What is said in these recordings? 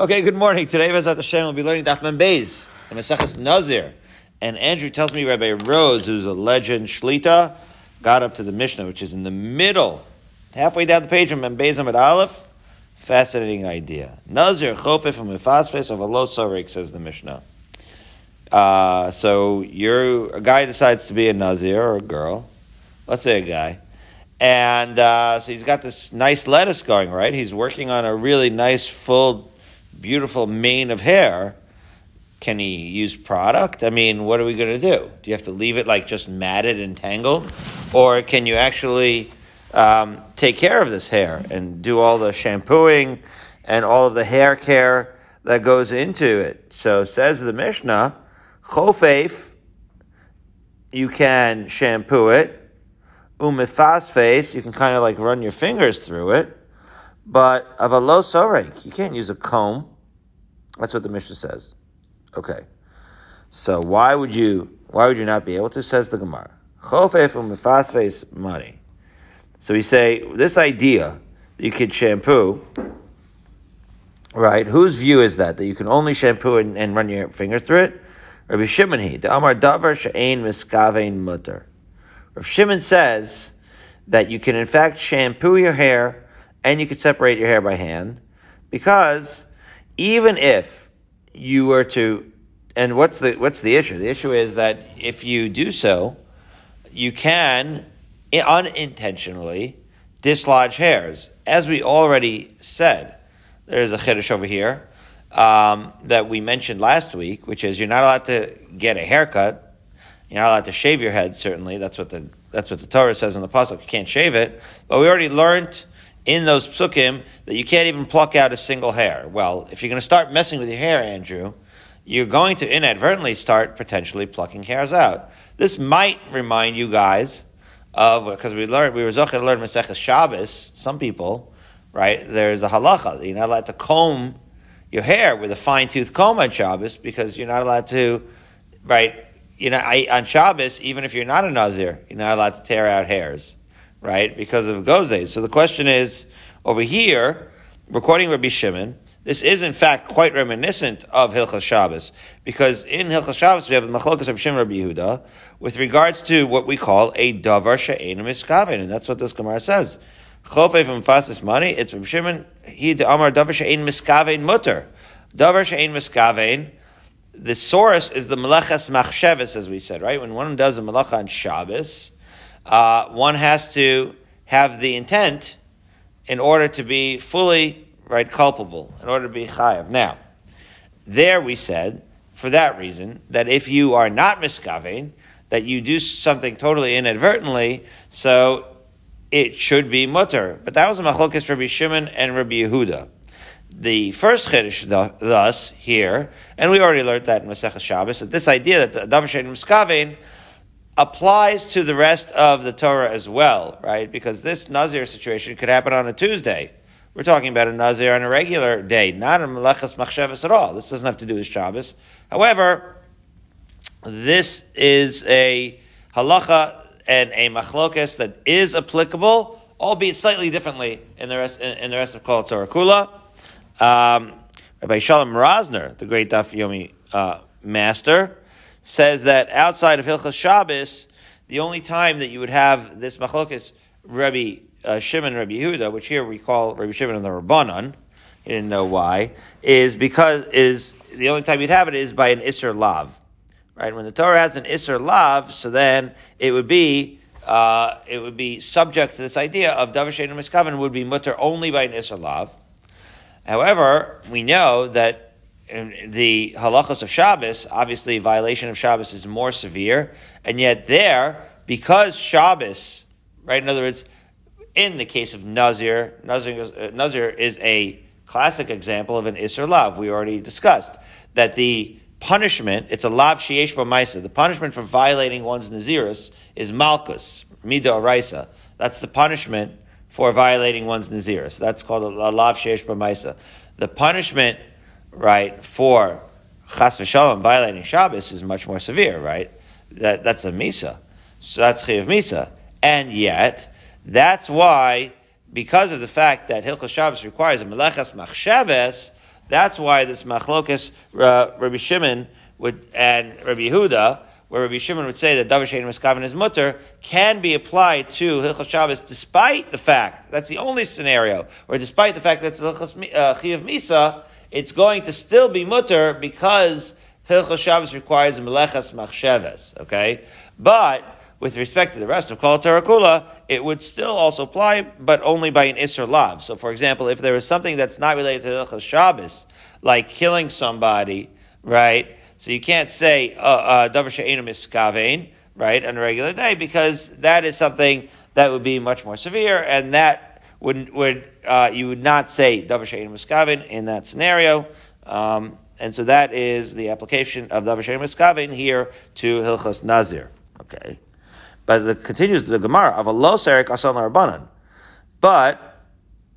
Okay, good morning. Today, Bezrat Hashem, we'll be learning Daf Beis, the Maseches Nazir. And Andrew tells me Rabbi Rose, who's a legend Shlita, got up to the Mishnah, which is in the middle, halfway down the page from Beis Amid Aleph. Fascinating idea. Nazir chofef and mefasfes of a lo sorik, says the Mishnah. Uh, so you're a guy decides to be a Nazir or a girl. Let's say a guy. And uh, so he's got this nice lettuce going, right? He's working on a really nice, full beautiful mane of hair, can he use product? I mean, what are we going to do? Do you have to leave it like just matted and tangled? Or can you actually um, take care of this hair and do all the shampooing and all of the hair care that goes into it? So says the Mishnah, chofef, you can shampoo it. Umifasfes, you can kind of like run your fingers through it. But of avalo sorek, you can't use a comb. That's what the Mishnah says. Okay. So why would you why would you not be able to? Says the Gemara. Mani. So we say this idea that you could shampoo, right? Whose view is that? That you can only shampoo and, and run your finger through it? Rabbi Shimon he, the Amar Davar She'ain Miskavein Mutter. Rabbi Shimon says that you can in fact shampoo your hair and you can separate your hair by hand because even if you were to and what's the what's the issue? The issue is that if you do so you can unintentionally dislodge hairs. As we already said there's a chiddush over here um, that we mentioned last week which is you're not allowed to get a haircut. You're not allowed to shave your head certainly. That's what the that's what the torah says in the pasuk. You can't shave it. But we already learned in those psukim that you can't even pluck out a single hair. Well, if you're going to start messing with your hair, Andrew, you're going to inadvertently start potentially plucking hairs out. This might remind you guys of because we learned we were zocher to learn Maseches Shabbos. Some people, right? There's a halacha you're not allowed to comb your hair with a fine tooth comb on Shabbos because you're not allowed to, right? You know, on Shabbos, even if you're not a nazir, you're not allowed to tear out hairs right? Because of gozes. So the question is, over here, recording Rabbi Shimon, this is in fact quite reminiscent of Hilchas Shabbos, because in Hilchas Shabbos we have the Machlokas of Shimon Rabbi Yehuda with regards to what we call a davar she'enim iskaven, and that's what this Gemara says. Chofei from fastest money, it's from Shimon, he the Amar davar she'ein miskaven mutter. Davar she'ein miskaven, the source is the Melechas Machsheves, as we said, right? When one does a Melacha on Shabbos, uh, one has to have the intent in order to be fully right culpable, in order to be chayav. Now, there we said for that reason that if you are not miskavein, that you do something totally inadvertently, so it should be mutter. But that was a machlokes Rabbi Shimon and Rabbi Yehuda. The first chiddush thus here, and we already learned that in Masechah Shabbos, that this idea that the davar shein miskavein applies to the rest of the Torah as well, right? Because this Nazir situation could happen on a Tuesday. We're talking about a Nazir on a regular day, not a Melechas Machshavas at all. This doesn't have to do with Shabbos. However, this is a halacha and a machlokes that is applicable, albeit slightly differently in the rest in, the rest of Kol Torah Kula. Um, Rabbi Shalom Rosner, the great Daf Yomi uh, master, says that outside of Hilchas Shabbos, the only time that you would have this machlokas Rabbi uh, Shimon, Rabbi Yehuda, which here we call Rabbi Shimon and the Rabbanon, he didn't know why, is because is the only time you'd have it is by an Isser Lav. Right? When the Torah has an Isser Lav, so then it would be uh, it would be subject to this idea of Davashin and Miskavan would be mutter only by an Isser Lav. However, we know that the halachos of Shabbos, obviously violation of Shabbos is more severe, and yet there, because Shabbos, right? In other words, in the case of Nazir, Nazir, uh, Nazir is a classic example of an Isser Lav. We already discussed that the punishment, it's a Lav Shiesh B'maisa. The punishment for violating one's Nazirus is Malkus, Mida Oraisa. That's the punishment for violating one's Nazirus. That's called a Lav Shiesh B'maisa. The punishment right, for chas v'shalom violating Shabbos is much more severe, right? That, that's a misa. So that's chiv misa. And yet, that's why, because of the fact that Hilchas Shabbos requires a melechas machshavas, That's why this machlokas uh, Rabbi Shimon would and Rabbi Yehuda, where Rabbi Shimon would say that Davar Shein Miskaven is mutter, can be applied to Hilchas Shabbos despite the fact, that's the only scenario, or despite the fact that it's Hilchas uh, Chiyav Misa, it's going to still be mutter because Hilchas Shabbos requires Melechas Machsheves, okay? But, with respect to the rest of Kol Kula, it would still also apply, but only by an Isser Lav. So, for example, if there is something that's not related to Hilchas Shabbos, like killing somebody, right? So you can't say uh, uh, davar she'enu miskavein, right, on a regular day, because that is something that would be much more severe, and that would would uh, you would not say davar she'enu miskavein in that scenario. Um, and so that is the application of davar she'enu miskavein here to hilchos nazir. Okay, but it continues the Gemara of a low serik asal rabbanan. But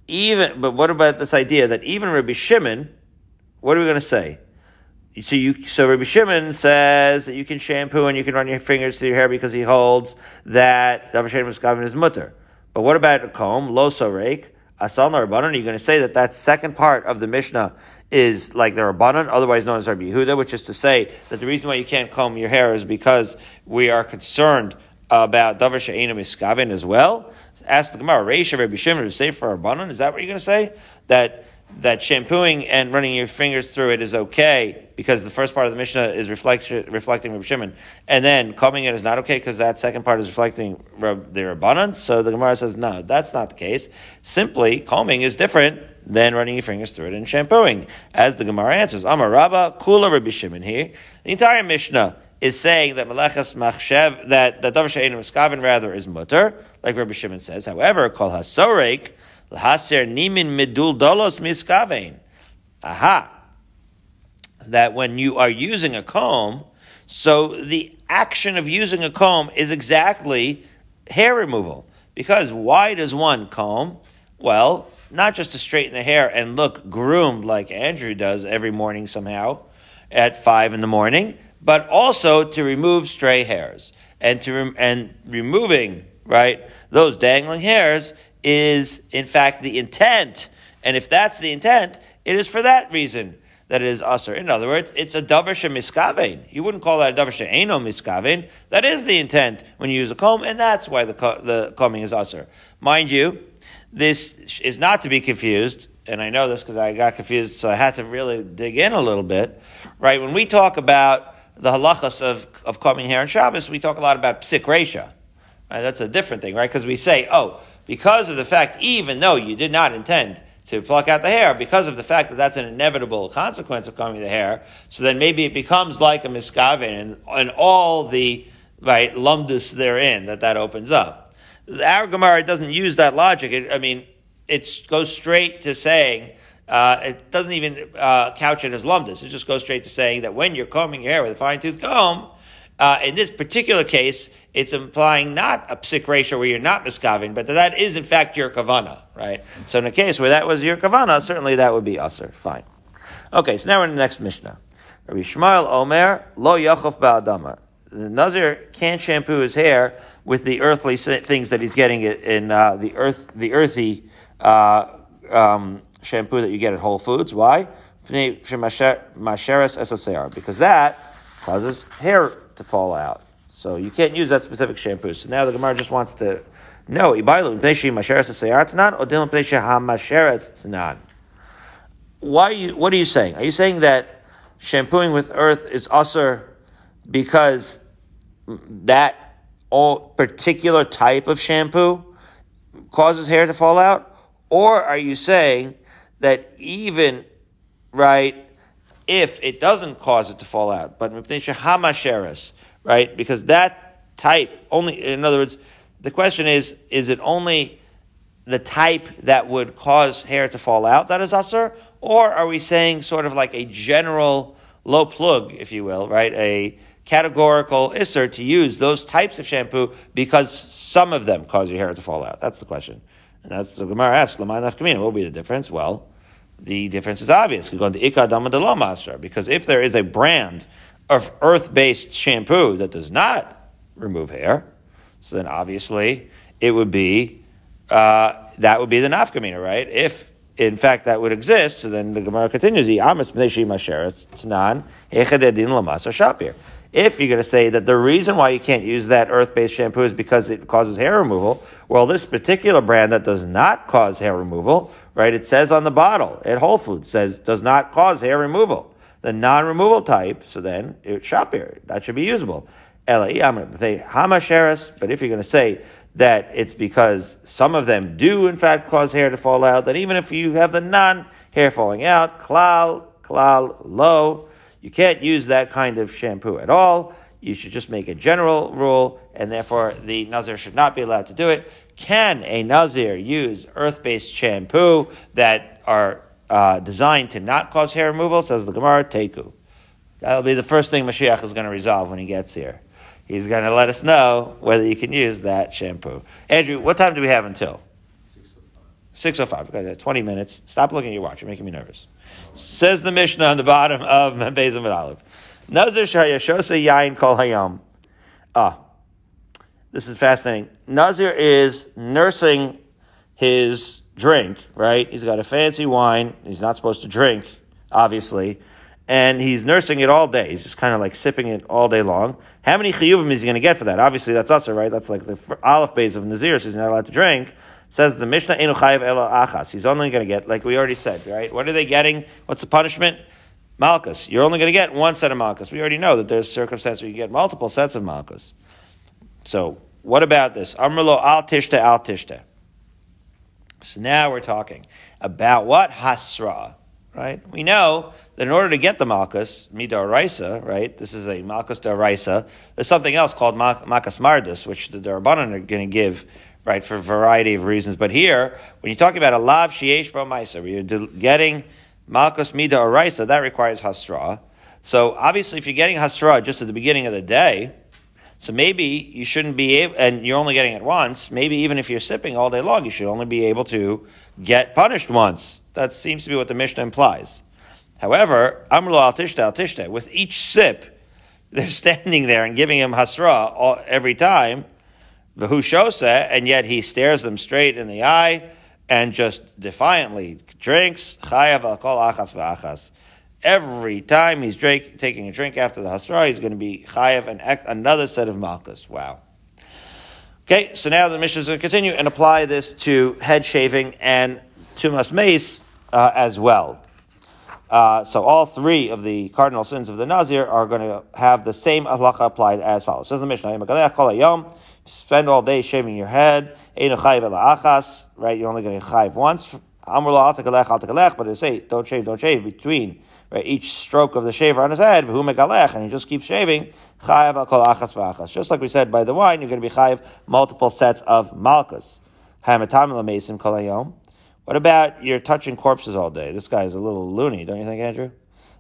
even but what about this idea that even Rabbi Shimon, what are we going to say? so you so Rabbi Shimon says that you can shampoo and you can run your fingers through your hair because he holds that Davar Shein Miskaven is mutter. But what about a comb? Lo sorek asal rabbanon. You're going to say that that second part of the Mishnah is like the rabbanon, otherwise known as Rabbi Yehuda, which is to say that the reason why you can't comb your hair is because we are concerned about Davar Shein Miskaven as well. Ask the Gemara, Reisha Rabbi Shimon to say for rabbanon. Is that what you're going to say? That that shampooing and running your fingers through it is okay because the first part of the Mishnah is reflecting Rabbi Shimon, and then combing it is not okay because that second part is reflecting the Rabbanan. So the Gemara says, no, that's not the case. Simply, combing is different than running your fingers through it and shampooing. As the Gemara answers, Amar Rabba, Kula Rabbi Shimon here. The entire Mishnah is saying that Melechas Machshev, that the Davar She'enim rather is mutter, like Rabbi Shimon says. However, Kol HaSorek, L'haser nimin midul dolos miskavein. Aha. That when you are using a comb, so the action of using a comb is exactly hair removal. Because why does one comb? Well, not just to straighten the hair and look groomed like Andrew does every morning somehow at five in the morning, but also to remove stray hairs and to rem- and removing right those dangling hairs is in fact the intent. And if that's the intent, it is for that reason that it is usher. In other words, it's a davar miskavein. You wouldn't call that a davar she'eno miskavein. That is the intent when you use a comb, and that's why the, the combing is usher. Mind you, this is not to be confused, and I know this because I got confused, so I had to really dig in a little bit. Right? When we talk about the halachas of, of combing hair on Shabbos, we talk a lot about psik resha. Right? That's a different thing, right? Because we say, oh, because of the fact, even though you did not intend to pluck out the hair, because of the fact that that's an inevitable consequence of combing the hair, so then maybe it becomes like a miskavin and, and all the right lumdus therein that that opens up. Our Gemara doesn't use that logic. It, I mean, it goes straight to saying. Uh, it doesn't even uh, couch it as lumdus. It just goes straight to saying that when you're combing your hair with a fine tooth comb, uh, in this particular case, it's implying not a psik resha where you're not miskavin, but that, that is in fact your kavana, right? So in a case where that was your kavana, certainly that would be usr. Fine. Okay, so now we're in the next Mishnah. Rabbi Shmuel Omer, lo yachof ba'adama. The Nazir can't shampoo his hair with the earthly things that he's getting in uh, the earth, the earthy uh, um, shampoo that you get at Whole Foods. Why? Because that causes hair to fall out. So you can't use that specific shampoo. So now the Gemara just wants to know. Why you, what are you saying? Are you saying that shampooing with earth is usher because that all particular type of shampoo causes hair to fall out? Or are you saying that even, right, if it doesn't cause it to fall out. But hamasheres, right? Because that type only, in other words, the question is, is it only the type that would cause hair to fall out that is usher? Or are we saying sort of like a general low plug, if you will, right? A categorical isser to use those types of shampoo because some of them cause your hair to fall out? That's the question. And that's the Gemara asks, What will be the difference? Well, the difference is obvious. Because if there is a brand of earth-based shampoo that does not remove hair, so then obviously it would be uh, that would be the nafkamina, right? If in fact, that would exist, so then the Gemara continues, if you're going to say that the reason why you can't use that earth-based shampoo is because it causes hair removal, well, this particular brand that does not cause hair removal, right? It says on the bottle at Whole Foods says does not cause hair removal. The non-removal type, so then it's shapir. That should be usable. LAE, I'm going to say Hamasheris, but if you're going to say that it's because some of them do in fact cause hair to fall out, then even if you have the non-hair falling out, klal, klal, low, you can't use that kind of shampoo at all. You should just make a general rule, and therefore the Nazir should not be allowed to do it. Can a Nazir use earth-based shampoo that are uh, designed to not cause hair removal? Says the Gemara, Teku. That'll be the first thing Mashiach is going to resolve when he gets here he's going to let us know whether you can use that shampoo. Andrew, what time do we have until? 6.05. Okay, 20 minutes. Stop looking at your watch. You're making me nervous. Says the Mishnah on the bottom of Bezim and Olive. Nazir shayashosa yain kol hayam. Ah, this is fascinating. Nazir is nursing his drink, right? He's got a fancy wine. He's not supposed to drink, obviously and he's nursing it all day. He's just kind of like sipping it all day long. How many chiyuvim is he going to get for that? Obviously, that's us, right? That's like the olive base of Nazir, so he's not allowed to drink. Says the Mishnah, Enu chayiv ela achas. He's only going to get, like we already said, right? What are they getting? What's the punishment? Malchus. You're only going to get one set of Malchus. We already know that there's circumstances where you get multiple sets of Malchus. So, what about this? Amrlo al tishte al tishte. So now we're talking about what? Hasra right? We know that in order to get the Malkus, Midaraisa, right? This is a Malkus Daraisa. There's something else called Malkus Mardus, which the Darabanan are going to give, right, for a variety of reasons. But here, when you're talking about a Lav Shiesh Maisa, where you're getting Malkus Midaraisa, that requires Hasra. So obviously, if you're getting Hasra just at the beginning of the day, so maybe you shouldn't be able, and you're only getting it once, maybe even if you're sipping all day long, you should only be able to get punished once. That seems to be what the Mishnah implies. However, Amrlo al tishta al tishta, with each sip, they're standing there and giving him hasra all, every time, v'hu shosa, and yet he stares them straight in the eye and just defiantly drinks, chayav al kol achas v'achas. Every time he's drink, taking a drink after the hasra, he's going to be chayav an, another set of malchus. Wow. Okay, so now the Mishnah is going to continue and apply this to head shaving and tumas mace uh, as well. Uh, so all three of the cardinal sins of the Nazir are going to have the same halacha applied as follows. Says the Mishnah, spend all day shaving your head, right? You're only going to chayiv once. But they say, don't shave, don't shave between right, each stroke of the shaver on his head, and he just keeps shaving, just like we said by the wine, you're going to be chayiv multiple sets of malchus. What about you're touching corpses all day? This guy is a little loony, don't you think, Andrew?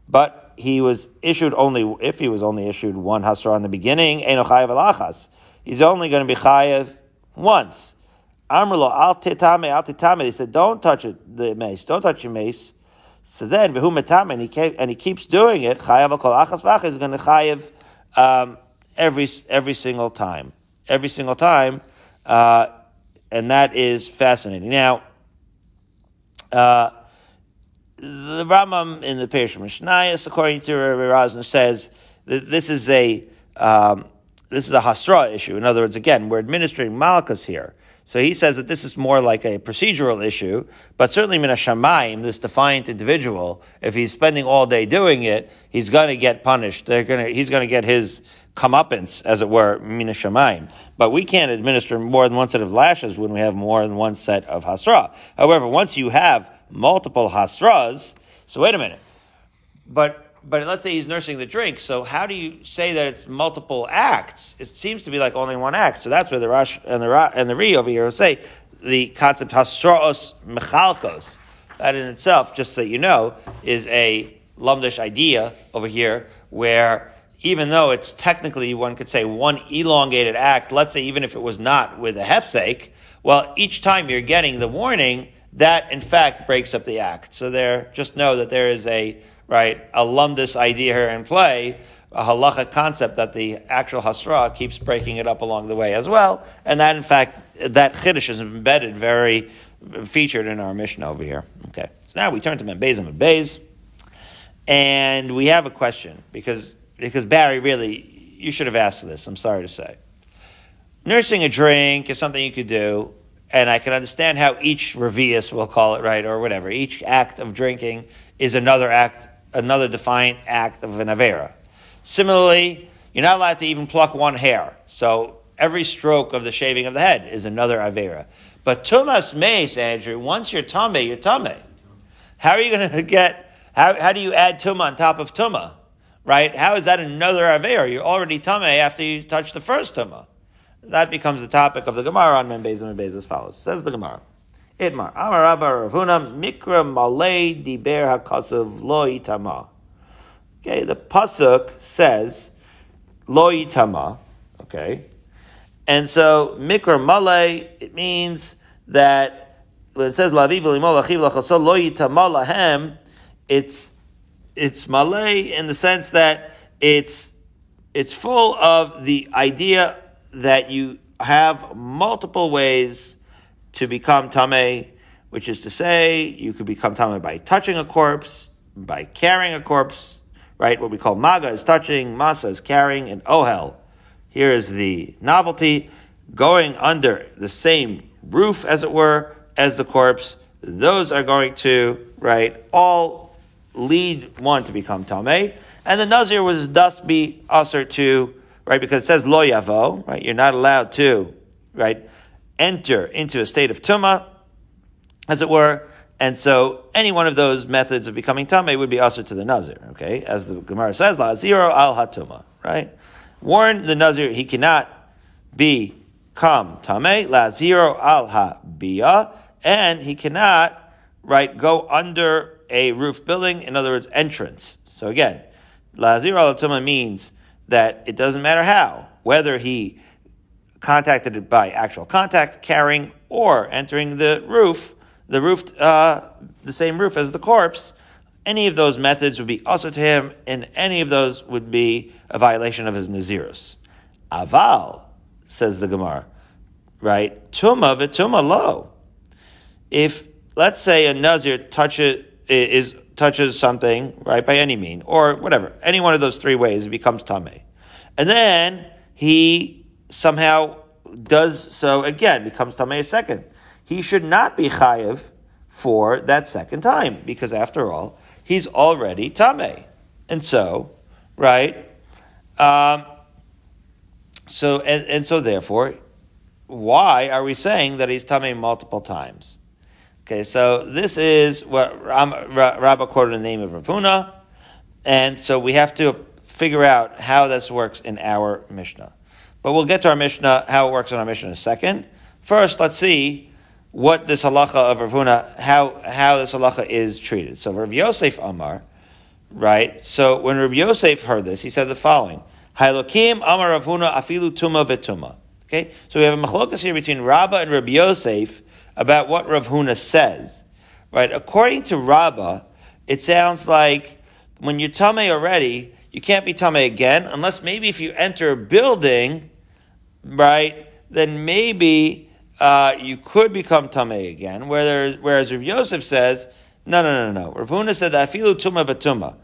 But he was issued only, if he was only issued one hasra in the beginning, Eno chayav alachas. He's only going to be chayav once. Amrlo al titame al titame. He said, don't touch it, the mace. Don't touch your mace. So then, v'hu metame, and he and he keeps doing it. Chayav kol achas v'ach is going to chayav um, every every single time, every single time, uh, and that is fascinating. Now, uh, the Rambam in the Peirush Mishnayos, according to Rabbi Razin, says that this is a um, this is a hasra issue. In other words, again, we're administering malchus here. So he says that this is more like a procedural issue, but certainly min shamayim, this defiant individual, if he's spending all day doing it, he's going to get punished. They're going to, he's going to get his comeuppance, as it were, min shamayim. But we can't administer more than one set of lashes when we have more than one set of hasra. However, once you have multiple hasras, so wait a minute. But but let's say he's nursing the drink. So how do you say that it's multiple acts? It seems to be like only one act. So that's where the Rash and the Ra, and the Ri over here say the concept hasraos mechalkos. That in itself, just so you know, is a lumdish idea over here where even though it's technically one could say one elongated act, let's say even if it was not with a hefsek, well, each time you're getting the warning, that in fact breaks up the act. So there, just know that there is a right, a idea here in play, a halacha concept that the actual hasra keeps breaking it up along the way as well, and that in fact that chiddush is embedded very featured in our Mishnah over here. Okay, so now we turn to Membez and Membez, and we have a question because because Barry really you should have asked this. I'm sorry to say, nursing a drink is something you could do, and I can understand how each revius, we'll call it right or whatever, each act of drinking is another act, another defiant act of an avera. Similarly, you're not allowed to even pluck one hair. So every stroke of the shaving of the head is another avera. But tumas mace, Andrew, once you're tame, you're tame. How are you going to get, how, how do you add tuma on top of tuma? Right? How is that another avera? You're already tame after you touch the first tuma. That becomes the topic of the Gemara on Membez and Membez as follows. Says the Gemara. Itmar. Amar Rabba Rav Huna Mikra Malay Diber HaKasav Lo Itama. Okay, the Pasuk says Lo Itama. Okay. And so Mikra Malay, it means that when it says Laviv Limol Achiv Lachasol Lo Itama Lahem, it's it's Malay in the sense that it's it's full of the idea that you have multiple ways to become tame, which is to say, you could become tame by touching a corpse, by carrying a corpse, right? What we call maga is touching, masa is carrying, and ohel. Here is the novelty going under the same roof, as it were, as the corpse. Those are going to, right, all lead one to become tame. And the nazir was thus be usher to right? Because it says lo yavo, right? You're not allowed to, right, enter into a state of tuma, as it were. And so any one of those methods of becoming tame would be also to the nazir, okay? As the Gemara says, la zero al hatuma, right? Warn the nazir he cannot become tame, la zero al ha bia, and he cannot, right, go under a roof building, in other words, entrance. So again, Lazir zero al hatuma means that it doesn't matter how, whether he contacted it by actual contact, carrying, or entering the roof, the roof, uh, the same roof as the corpse, any of those methods would be also to him, and any of those would be a violation of his nazirus. Aval, says the Gemara, right? Tuma v'tuma lo. If, let's say a nazir touches, is touches something, right, by any mean, or whatever, any one of those three ways, it becomes tame. And then he somehow does so again, becomes tame a second. He should not be chayiv for that second time, because after all, he's already tame. And so, right, um, so, and, and so therefore, why are we saying that he's tame multiple times? Okay, so this is what Ram, Rabbah quoted the name of Rav Huna, and so we have to figure out how this works in our Mishnah. But we'll get to our Mishnah, how it works in our Mishnah in a second. First, let's see what this halacha of Rav Huna, how, how this halacha is treated. So Rav Yosef Amar, right? So when Rav Yosef heard this, he said the following, Hailokim Amar Rav Huna afilu tuma vetuma. Okay, so we have a machlokas here between Rabbah and Rabbi Yosef about what Rav Huna says, right? According to Rabbah, it sounds like when you're tame already, you can't be tame again unless maybe if you enter a building, right? Then maybe uh, you could become tame again. Whereas, Rav Yosef says, no, no, no, no. Rav Huna said that afilu tuma v'tuma.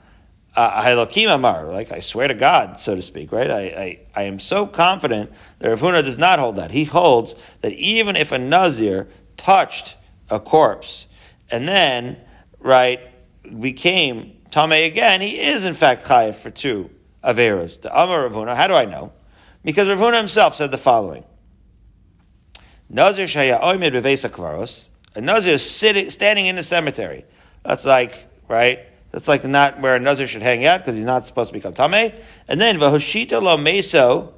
Uh, Amar, like I swear to God, so to speak, right? I, I, I am so confident that Rav Huna does not hold that. He holds that even if a Nazir touched a corpse and then, right, became Tame again, he is in fact chayiv for two Averas. The Amar Rav Huna, how do I know? Because Rav Huna himself said the following. Nazir Shaya Oimid Bevesa Kvaros, a Nazir sitting, standing in the cemetery. That's like, right? That's like not where a Nazir should hang out because he's not supposed to become Tame. And then Vahoshita Lo Meso,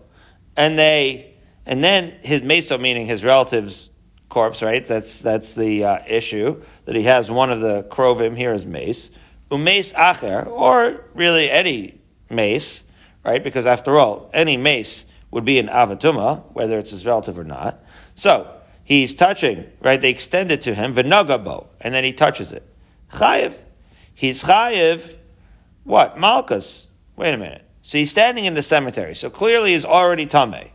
and they, and then his Meso, meaning his relatives corpse, right? That's that's the uh, issue that he has one of the krovim here is mace, umace acher, or really any mace, right? Because after all, any mace would be an avatuma, whether it's his relative or not. So he's touching, right? They extend it to him v'nagabo, and then he touches it. Chayiv, he's chayiv. What malchus? Wait a minute. So he's standing in the cemetery. So clearly he's already tame.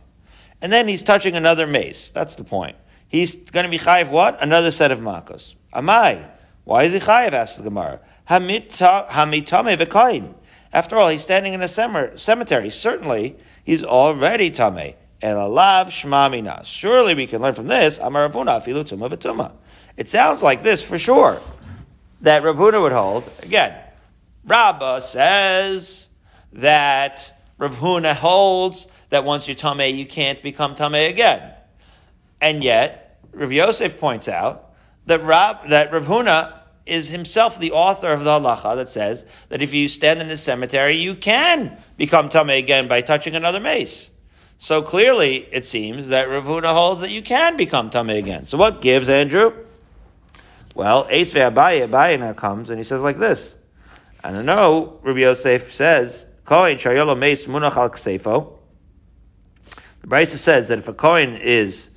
And then he's touching another mace. That's the point he's going to be chayiv what? Another set of makos. Amai. Why is he chayiv? Asks the Gemara. Hamitame v'koin. After all, he's standing in a cemetery. Certainly, he's already tame. Elalav shmamina. Surely we can learn from this. Amar Rav Huna afilu tuma v'tuma. It sounds like this for sure. That Rav Huna would hold. Again, Rabbah says that Rav Huna holds that once you're tame, you can't become tame again. And yet, Rav Yosef points out that Rab, that Rav Huna is himself the author of the halacha that says that if you stand in the cemetery, you can become tamei again by touching another mace. So clearly, it seems that Rav Huna holds that you can become tamei again. So what gives Andrew? Well, Ace Abaye, Abaye now comes and he says like this. And I don't know, Rabbi Yosef says, Kohen shayolo mace munach al ksefo. The Brisa says that if a Kohen is,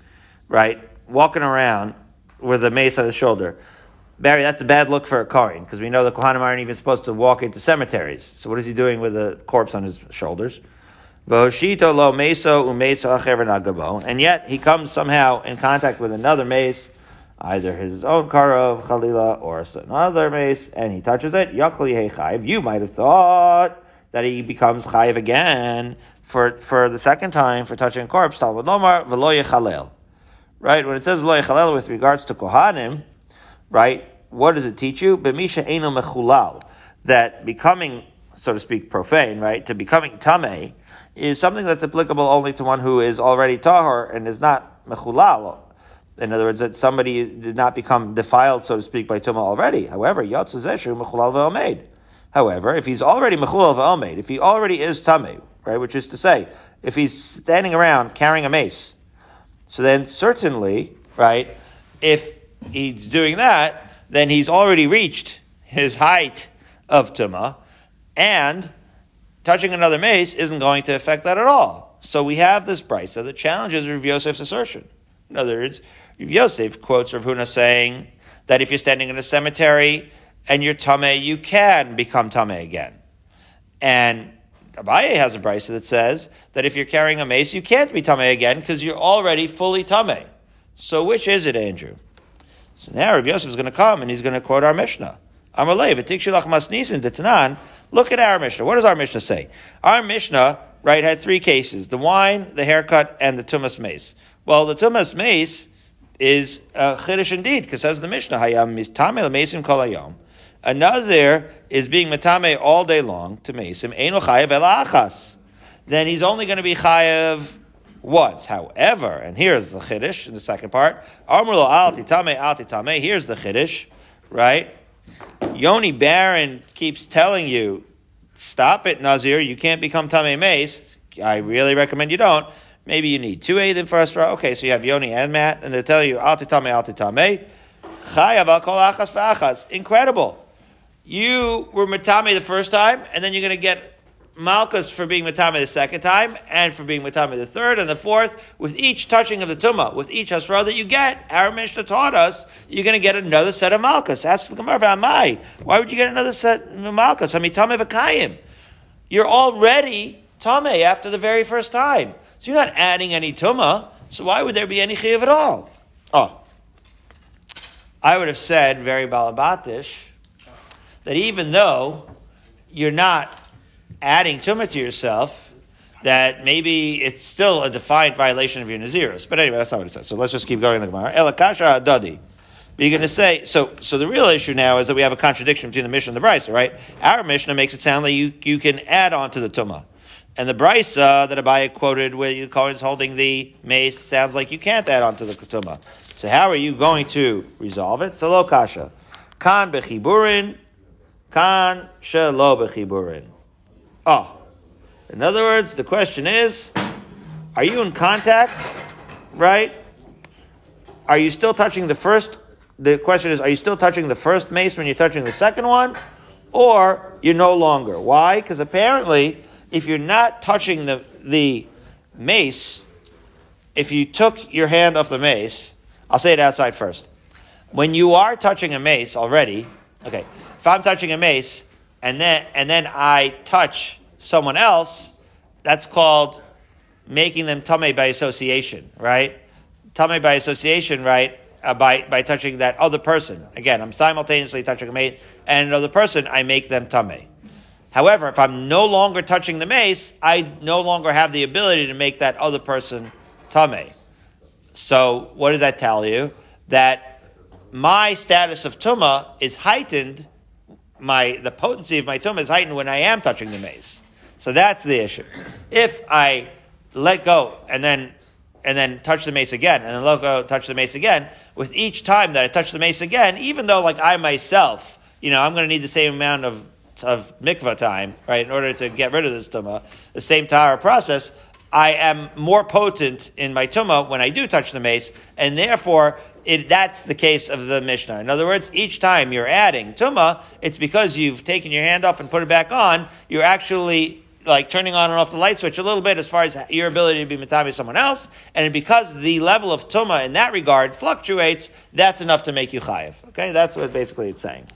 right, walking around with a mace on his shoulder, Barry, that's a bad look for a Kohen, because we know the Kohanim aren't even supposed to walk into cemeteries. So what is he doing with a corpse on his shoulders? voshito lo meso umeso And yet he comes somehow in contact with another mace, either his own karov, chalila, or another mace, and he touches it. You might have thought that he becomes chayiv again for, for the second time for touching a corpse. Right? When it says with regards to Kohanim, right? What does it teach you? B'misha eno mechulal. That becoming, so to speak, profane, right? To becoming tameh is something that's applicable only to one who is already tahor and is not mechulal. In other words, that somebody did not become defiled, so to speak, by tumah already. However, yatzazeshu mechulal ve'omeid. However, if he's already mechulal ve'omeid, if he already is tameh, right, which is to say, if he's standing around carrying a mace, so then certainly, right, if he's doing that, then he's already reached his height of tuma, and touching another mace isn't going to affect that at all. So we have this brisa that challenges Rav Yosef's assertion. In other words, Rav Yosef quotes Rav Huna saying that if you're standing in a cemetery and you're tame, you can become tame again. And Abaye has a brisa that says that if you're carrying a mace, you can't be tame again because you're already fully tame. So which is it, Andrew? So now Rav Yosef is going to come and he's going to quote our Mishnah. Amalei, v'tikshilach masnisin detanan. Look at our Mishnah. What does our Mishnah say? Our Mishnah, right, had three cases: the wine, the haircut, and the tumas mace. Well, the tumas mace is uh, chiddush indeed, because says the Mishnah, hayam mistame mesim kol hayom. A nazir is being matame all day long to mesim eno chayav elachas. Then he's only going to be chayav once. However, and here's the chiddush in the second part. Amrlo al titame al titame. Here's the chiddush, right? Yoni Baron keeps telling you, stop it, Nazir. You can't become tame mace. I really recommend you don't. Maybe you need two Eidim for Hasra. Okay, so you have Yoni and Matt, and they're telling you, al titame al titame. Chayav al kol achas v'achas. Incredible. You were matame the first time, and then you're going to get Malchus for being Matame the second time, and for being Matame the third and the fourth, with each touching of the Tumah, with each Hasra that you get, our Mishnah taught us, you're going to get another set of Malchus. Ask the Gemara, Amai, why would you get another set of Malchus? I mean, Tame V'kayim. You're already Tame after the very first time. So you're not adding any Tumah, so why would there be any Chiv at all? Oh. I would have said, very balabatish, that even though you're not adding tumah to yourself, that maybe it's still a defiant violation of your Naziris. But anyway, that's not what it says. So let's just keep going in the Gemara. Elakasha adadi. But you're going to say, so, so the real issue now is that we have a contradiction between the Mishnah and the Brisa, right? Our Mishnah makes it sound like you, you can add on to the Tumah. And the Brisa that Abaye quoted where you Cohen's holding the mace sounds like you can't add on to the Tumah. So how are you going to resolve it? So lo kasha. Kan bechiburin, kan shelo bechiburin. Oh. In other words, the question is, are you in contact? Right? Are you still touching the first? The question is, are you still touching the first mace when you're touching the second one? Or you're no longer. Why? Because apparently, if you're not touching the, the mace, if you took your hand off the mace, I'll say it outside first. When you are touching a mace already, okay, if I'm touching a mace and then and then I touch someone else, that's called making them tame by association, right? tame by association, right? Uh, by by touching that other person. Again, I'm simultaneously touching a mace and another person. I make them tame. However, if I'm no longer touching the mace, I no longer have the ability to make that other person tame. So, what does that tell you? That my status of tuma is heightened. My the potency of my tuma is heightened when I am touching the mace. So that's the issue. If I let go and then and then touch the mace again, and then let go, touch the mace again, with each time that I touch the mace again, even though like I myself, you know, I'm going to need the same amount of of mikvah time, right, in order to get rid of this tuma, the same tahara process, I am more potent in my tuma when I do touch the mace, and therefore it, that's the case of the Mishnah. In other words, each time you're adding tuma, it's because you've taken your hand off and put it back on. You're actually like turning on and off the light switch a little bit as far as your ability to be matami someone else, and because the level of tuma in that regard fluctuates, that's enough to make you chayiv. Okay, that's what basically it's saying.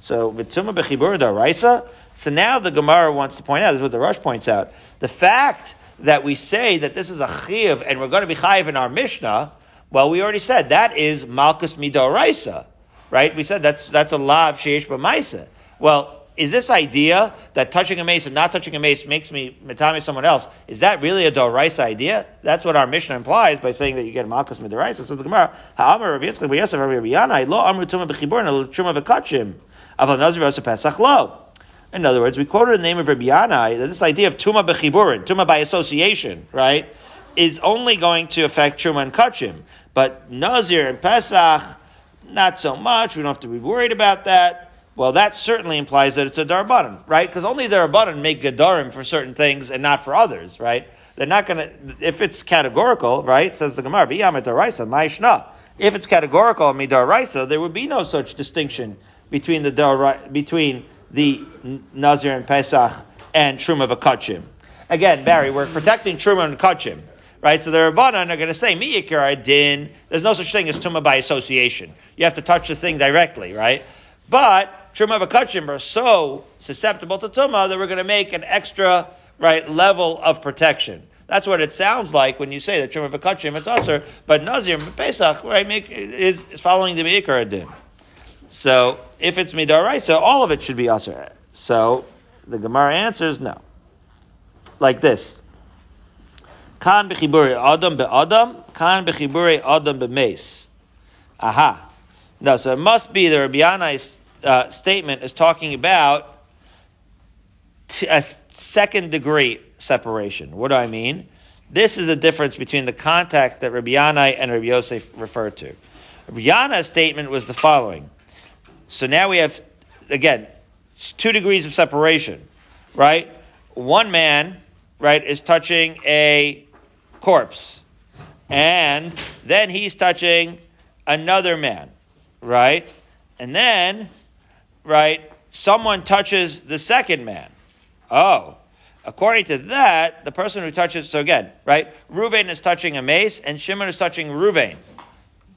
So v'tuma bechibur daraisa. So now the Gemara wants to point out. This is what the Rush points out. The fact that we say that this is a chiv and we're going to be chayiv in our Mishnah, well, we already said that is malchus midoraisa, right? We said that's that's a lav sheish b'maisa. Well, is this idea that touching a mace and not touching a mace makes me metami someone else? Is that really a doraisa idea? That's what our Mishnah implies by saying that you get malchus midoraisa. So the Gemara, ha'amar Rav Yitzchak b'Yosef Rav Yanai lo amru tuma b'chiborna truma v'kachim aval nazir v'asa pesach lo. In other words, we quoted the name of Rabbi Yanai that this idea of tuma bechiburin, tuma by association, right, is only going to affect truma and kachim. But Nazir and Pesach, not so much. We don't have to be worried about that. Well, that certainly implies that it's a darbanan, right? Because only darbanan make gedarim for certain things and not for others, right? They're not going to, if it's categorical, right? Says the Gemara, v'yamet daraisa, ma'ishna. If it's categorical, midaraisa, there would be no such distinction between the dar between the Nazir and Pesach and Truma v'Kachim. Again, Barry, we're protecting Truma and Kachim, right? So the Rabbanan are going to say, Miyikar din, there's no such thing as Truma by association. You have to touch the thing directly, right? But Truma v'Kachim are so susceptible to Tuma that we're going to make an extra, right, level of protection. That's what it sounds like when you say that Truma v'Kachim, it's usher, but Nazir and Pesach, right, make, is, is following the Miyikar din. So if it's midaraisa, all of it should be aser. So the Gemara answers no. Like this. Kan bechiburi adam be'adam, kan bechiburi adam. Aha. No, so it must be the Rabbi Yanai's uh, statement is talking about t- a second degree separation. What do I mean? This is the difference between the contact that Rabbi Yanai and Rabbi Yosef referred to. Rabbi Yanai's statement was the following. So now we have, again, two degrees of separation, right? One man, right, is touching a corpse. And then he's touching another man, right? And then, right, someone touches the second man. Oh, according to that, the person who touches, so again, right, Ruvain is touching a mace and Shimon is touching Ruvain.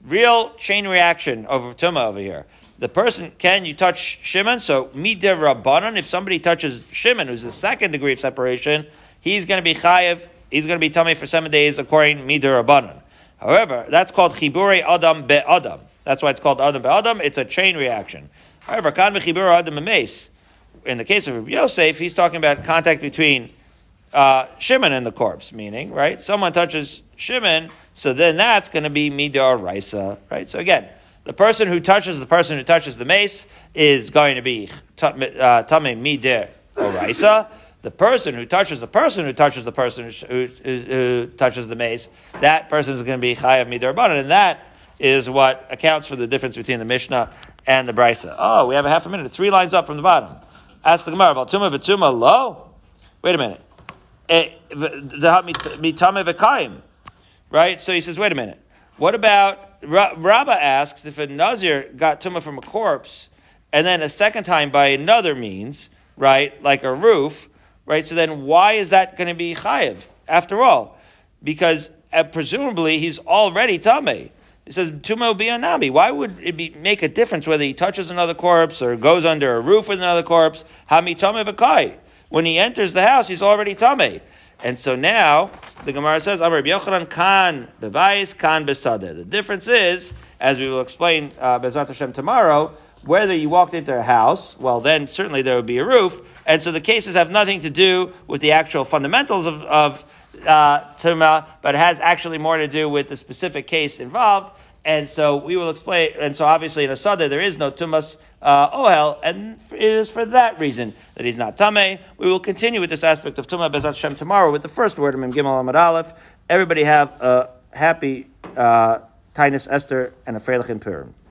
Real chain reaction of Tuma over here the person can you touch Shimon? So midir rabbanon. If somebody touches Shimon, who's the second degree of separation, he's going to be chayiv. He's going to be tamei for seven days according midir rabbanon. However, that's called chibure adam be adam. That's why it's called adam be adam. It's a chain reaction. However, kan chibure adam mace. In the case of Yosef, he's talking about contact between uh, Shimon and the corpse, meaning right. Someone touches Shimon, so then that's going to be midar raisa, right? So again the person who touches the person who touches the mace is going to be uh, tame midir oraisa. The person who touches the person who touches the person who, who, who touches the mace, that person is going to be chayav midir and that is what accounts for the difference between the Mishnah and the Brisa. Oh, we have a half a minute. Three lines up from the bottom. Ask the Gemara about tuma v'tuma lo. Wait a minute. Eh, right? So he says, wait a minute. What about Rabbah asks if a Nazir got tumah from a corpse, and then a second time by another means, right, like a roof, right? So then why is that going to be chayiv after all? Because uh, presumably he's already tameh. He says tumo bianami. Why would it be, make a difference whether he touches another corpse or goes under a roof with another corpse? Hami tameh b'kai. When he enters the house, he's already tameh. And so now the Gemara says, Amar Yochanan kan bebayis kan besada. The difference is, as we will explain uh, Bezrat Hashem tomorrow, whether you walked into a house, well, then certainly there would be a roof. And so the cases have nothing to do with the actual fundamentals of, of uh, Tuma, but it has actually more to do with the specific case involved. And so we will explain. And so obviously in a sada there is no tumas uh, ohel, and it is for that reason that he's not tamei. We will continue with this aspect of tumah bezat tomorrow with the first word of Mim Gimel Amud Aleph. Everybody have a happy uh, Taanis Esther and a Freilich Purim.